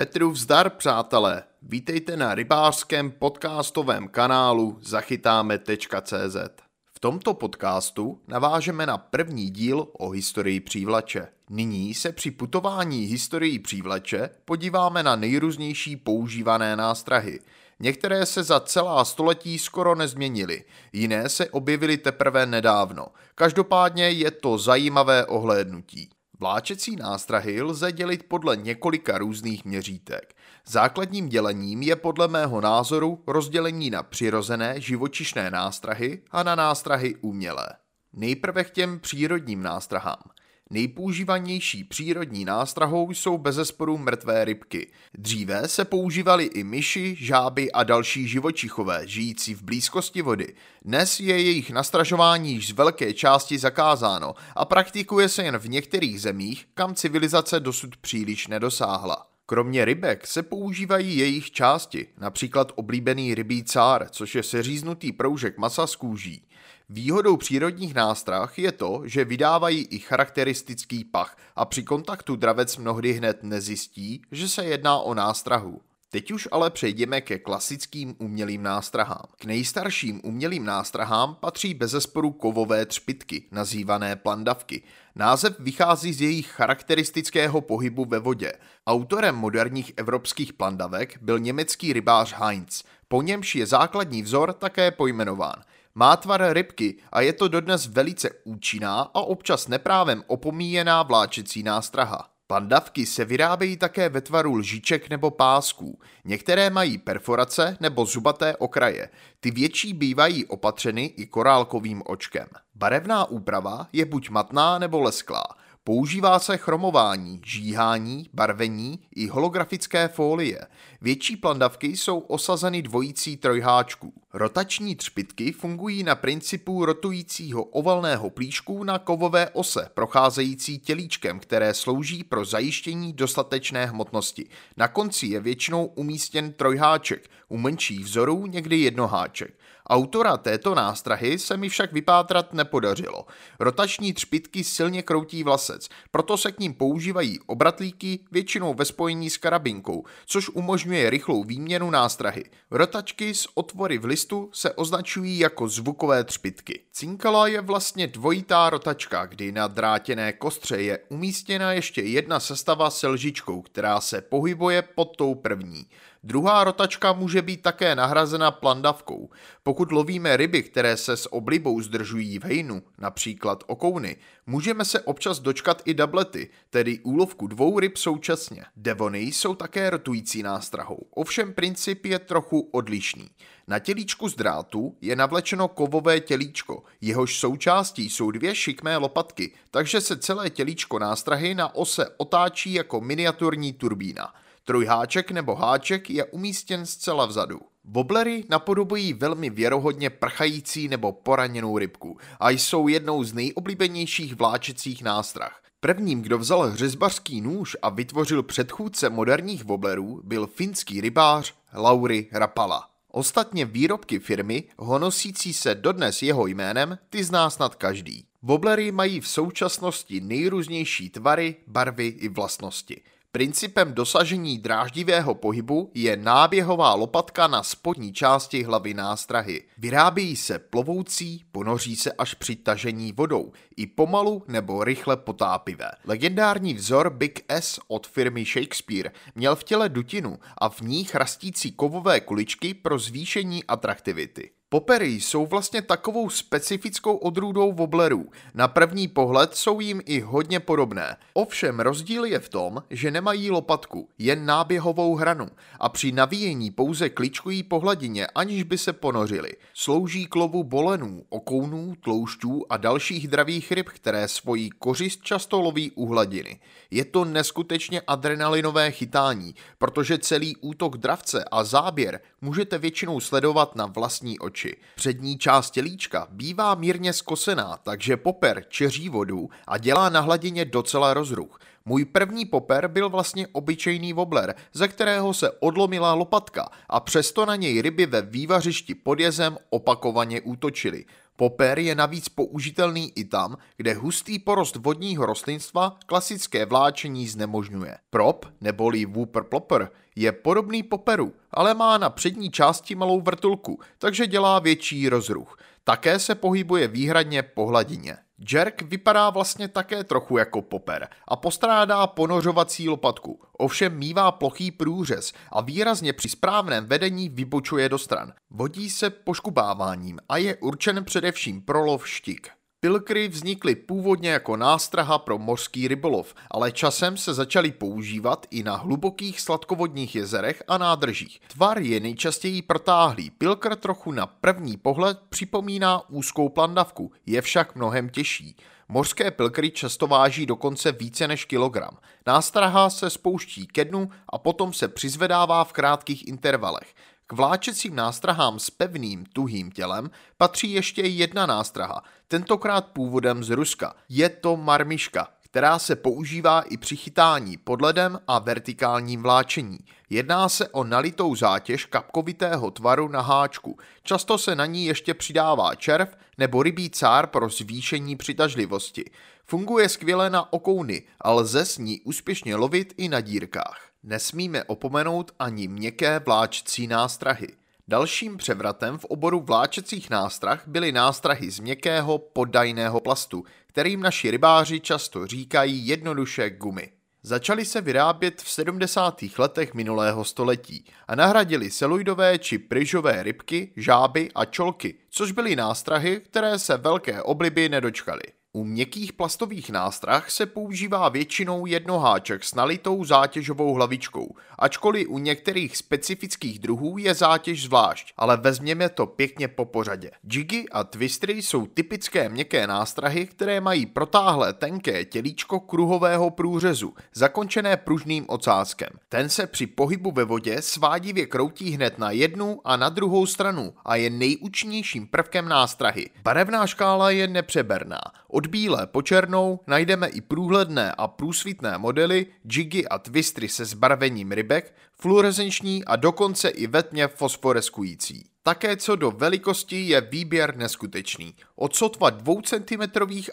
Petru vzdar, přátelé! Vítejte na rybářském podcastovém kanálu zachytáme.cz. V tomto podcastu navážeme na první díl o historii přívlače. Nyní se při putování historií přívlače podíváme na nejrůznější používané nástrahy. Některé se za celá století skoro nezměnily, jiné se objevily teprve nedávno. Každopádně je to zajímavé ohlédnutí. Vláčecí nástrahy lze dělit podle několika různých měřítek. Základním dělením je podle mého názoru rozdělení na přirozené živočišné nástrahy a na nástrahy umělé. Nejprve k těm přírodním nástrahám. Nejpoužívanější přírodní nástrahou jsou bezesporu mrtvé rybky. Dříve se používaly i myši, žáby a další živočichové žijící v blízkosti vody. Dnes je jejich nastražování již z velké části zakázáno a praktikuje se jen v některých zemích, kam civilizace dosud příliš nedosáhla. Kromě rybek se používají jejich části, například oblíbený rybí cár, což je seříznutý proužek masa z kůží. Výhodou přírodních nástrah je to, že vydávají i charakteristický pach a při kontaktu dravec mnohdy hned nezjistí, že se jedná o nástrahu. Teď už ale přejdeme ke klasickým umělým nástrahám. K nejstarším umělým nástrahám patří bezesporu kovové třpitky, nazývané plandavky. Název vychází z jejich charakteristického pohybu ve vodě. Autorem moderních evropských plandavek byl německý rybář Heinz, po němž je základní vzor také pojmenován. Má tvar rybky a je to dodnes velice účinná a občas neprávem opomíjená vláčecí nástraha. Pandavky se vyrábějí také ve tvaru lžiček nebo pásků. Některé mají perforace nebo zubaté okraje. Ty větší bývají opatřeny i korálkovým očkem. Barevná úprava je buď matná nebo lesklá. Používá se chromování, žíhání, barvení i holografické folie. Větší plandavky jsou osazeny dvojící trojháčků. Rotační třpitky fungují na principu rotujícího ovalného plíšku na kovové ose, procházející tělíčkem, které slouží pro zajištění dostatečné hmotnosti. Na konci je většinou umístěn trojháček, u menších vzorů někdy jednoháček. Autora této nástrahy se mi však vypátrat nepodařilo. Rotační třpitky silně kroutí vlasec, proto se k ním používají obratlíky, většinou ve spojení s karabinkou, což umožňuje rychlou výměnu nástrahy. Rotačky s otvory v listu se označují jako zvukové třpitky. Cinkala je vlastně dvojitá rotačka, kdy na drátěné kostře je umístěna ještě jedna sestava se lžičkou, která se pohybuje pod tou první. Druhá rotačka může být také nahrazena plandavkou. Pokud lovíme ryby, které se s oblibou zdržují v hejnu, například okouny, můžeme se občas dočkat i dablety, tedy úlovku dvou ryb současně. Devony jsou také rotující nástrahou, ovšem princip je trochu odlišný. Na tělíčku z drátu je navlečeno kovové tělíčko, jehož součástí jsou dvě šikmé lopatky, takže se celé tělíčko nástrahy na ose otáčí jako miniaturní turbína. Trojháček nebo háček je umístěn zcela vzadu. Woblery napodobují velmi věrohodně prchající nebo poraněnou rybku a jsou jednou z nejoblíbenějších vláčecích nástrah. Prvním, kdo vzal hřezbařský nůž a vytvořil předchůdce moderních woblerů, byl finský rybář Lauri Rapala. Ostatně výrobky firmy, honosící se dodnes jeho jménem, ty zná snad každý. Woblery mají v současnosti nejrůznější tvary, barvy i vlastnosti. Principem dosažení dráždivého pohybu je náběhová lopatka na spodní části hlavy nástrahy. Vyrábějí se plovoucí, ponoří se až při tažení vodou, i pomalu nebo rychle potápivé. Legendární vzor Big S od firmy Shakespeare měl v těle dutinu a v ní chrastící kovové kuličky pro zvýšení atraktivity. Popery jsou vlastně takovou specifickou odrůdou woblerů. Na první pohled jsou jim i hodně podobné. Ovšem rozdíl je v tom, že nemají lopatku, jen náběhovou hranu a při navíjení pouze kličkují po hladině, aniž by se ponořili. Slouží k lovu bolenů, okounů, tloušťů a dalších dravých ryb, které svojí kořist často loví u hladiny. Je to neskutečně adrenalinové chytání, protože celý útok dravce a záběr můžete většinou sledovat na vlastní oči oči. Přední část tělíčka bývá mírně skosená, takže poper čeří vodu a dělá na hladině docela rozruch. Můj první poper byl vlastně obyčejný wobler, ze kterého se odlomila lopatka a přesto na něj ryby ve vývařišti pod jezem opakovaně útočily. Popper je navíc použitelný i tam, kde hustý porost vodního rostlinstva klasické vláčení znemožňuje. Prop, neboli Whooper Plopper, je podobný poperu, ale má na přední části malou vrtulku, takže dělá větší rozruch. Také se pohybuje výhradně po hladině. Jerk vypadá vlastně také trochu jako poper a postrádá ponořovací lopatku, ovšem mívá plochý průřez a výrazně při správném vedení vybočuje do stran. Vodí se poškubáváním a je určen především pro lov štik. Pilkry vznikly původně jako nástraha pro mořský rybolov, ale časem se začaly používat i na hlubokých sladkovodních jezerech a nádržích. Tvar je nejčastěji protáhlý. Pilkr trochu na první pohled připomíná úzkou plandavku, je však mnohem těžší. Mořské pilkry často váží dokonce více než kilogram. Nástraha se spouští ke dnu a potom se přizvedává v krátkých intervalech. K vláčecím nástrahám s pevným, tuhým tělem patří ještě jedna nástraha, tentokrát původem z Ruska. Je to marmiška, která se používá i při chytání pod ledem a vertikálním vláčení. Jedná se o nalitou zátěž kapkovitého tvaru na háčku. Často se na ní ještě přidává červ nebo rybí cár pro zvýšení přitažlivosti. Funguje skvěle na okouny a lze s ní úspěšně lovit i na dírkách. Nesmíme opomenout ani měkké vláčcí nástrahy. Dalším převratem v oboru vláčecích nástrah byly nástrahy z měkkého poddajného plastu, kterým naši rybáři často říkají jednoduše gumy. Začaly se vyrábět v 70. letech minulého století a nahradili seluidové či pryžové rybky, žáby a čolky, což byly nástrahy, které se velké obliby nedočkaly. U měkkých plastových nástrah se používá většinou jednoháček s nalitou zátěžovou hlavičkou, ačkoliv u některých specifických druhů je zátěž zvlášť, ale vezměme to pěkně po pořadě. Jiggy a twistry jsou typické měkké nástrahy, které mají protáhlé tenké tělíčko kruhového průřezu, zakončené pružným ocáskem. Ten se při pohybu ve vodě svádivě kroutí hned na jednu a na druhou stranu a je nejúčinnějším prvkem nástrahy. Barevná škála je nepřeberná. Od bílé po černou najdeme i průhledné a průsvitné modely, jiggy a twistry se zbarvením rybek, fluorescenční a dokonce i ve tmě fosforeskující. Také co do velikosti je výběr neskutečný. Od sotva 2 cm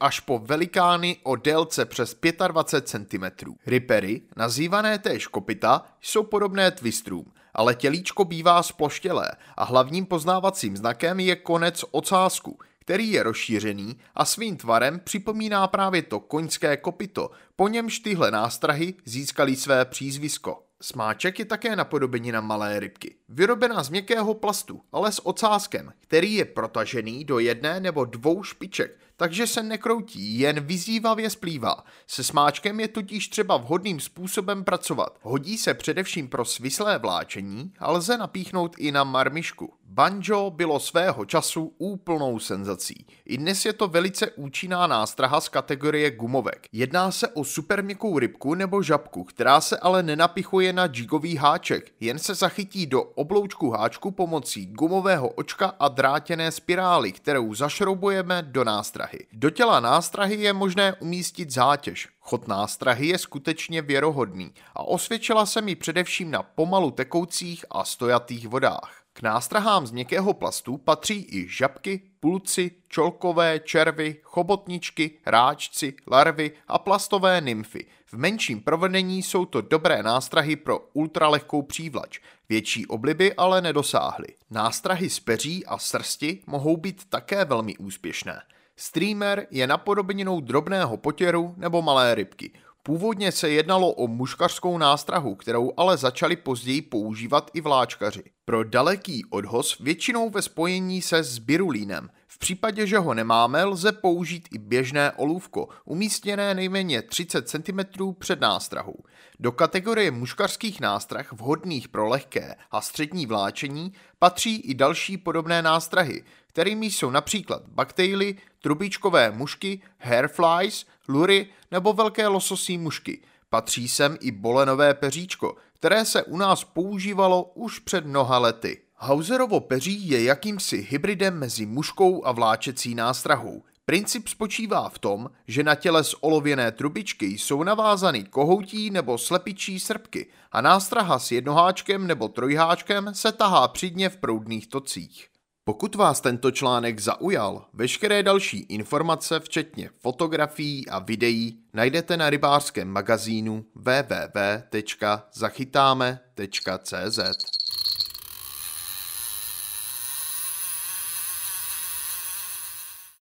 až po velikány o délce přes 25 cm. Ripery, nazývané též kopita, jsou podobné twistrům, ale tělíčko bývá sploštělé a hlavním poznávacím znakem je konec ocásku, který je rozšířený a svým tvarem připomíná právě to koňské kopito, po němž tyhle nástrahy získaly své přízvisko. Smáček je také napodobenina malé rybky. Vyrobená z měkkého plastu, ale s ocáskem, který je protažený do jedné nebo dvou špiček, takže se nekroutí, jen vyzývavě splývá. Se smáčkem je totiž třeba vhodným způsobem pracovat. Hodí se především pro svislé vláčení a lze napíchnout i na marmišku. Banjo bylo svého času úplnou senzací. I dnes je to velice účinná nástraha z kategorie gumovek. Jedná se o superměkkou rybku nebo žabku, která se ale nenapichuje na jigový háček, jen se zachytí do obloučku háčku pomocí gumového očka a drátěné spirály, kterou zašroubujeme do nástrahy. Do těla nástrahy je možné umístit zátěž. Chod nástrahy je skutečně věrohodný a osvědčila se mi především na pomalu tekoucích a stojatých vodách. K nástrahám z měkkého plastu patří i žabky, pulci, čolkové, červy, chobotničky, ráčci, larvy a plastové nymfy. V menším provedení jsou to dobré nástrahy pro ultralehkou přívlač, větší obliby ale nedosáhly. Nástrahy z peří a srsti mohou být také velmi úspěšné. Streamer je napodobněnou drobného potěru nebo malé rybky. Původně se jednalo o muškařskou nástrahu, kterou ale začali později používat i vláčkaři. Pro daleký odhoz většinou ve spojení se sbirulínem. V případě, že ho nemáme, lze použít i běžné olůvko, umístěné nejméně 30 cm před nástrahou. Do kategorie muškařských nástrah vhodných pro lehké a střední vláčení patří i další podobné nástrahy, kterými jsou například bakteily, trubičkové mušky, hairflies, lury nebo velké lososí mušky. Patří sem i bolenové peříčko, které se u nás používalo už před mnoha lety. Hauserovo peří je jakýmsi hybridem mezi muškou a vláčecí nástrahou. Princip spočívá v tom, že na těle z olověné trubičky jsou navázany kohoutí nebo slepičí srpky a nástraha s jednoháčkem nebo trojháčkem se tahá přidně v proudných tocích. Pokud vás tento článek zaujal, veškeré další informace, včetně fotografií a videí, najdete na rybářském magazínu www.zachytáme.cz.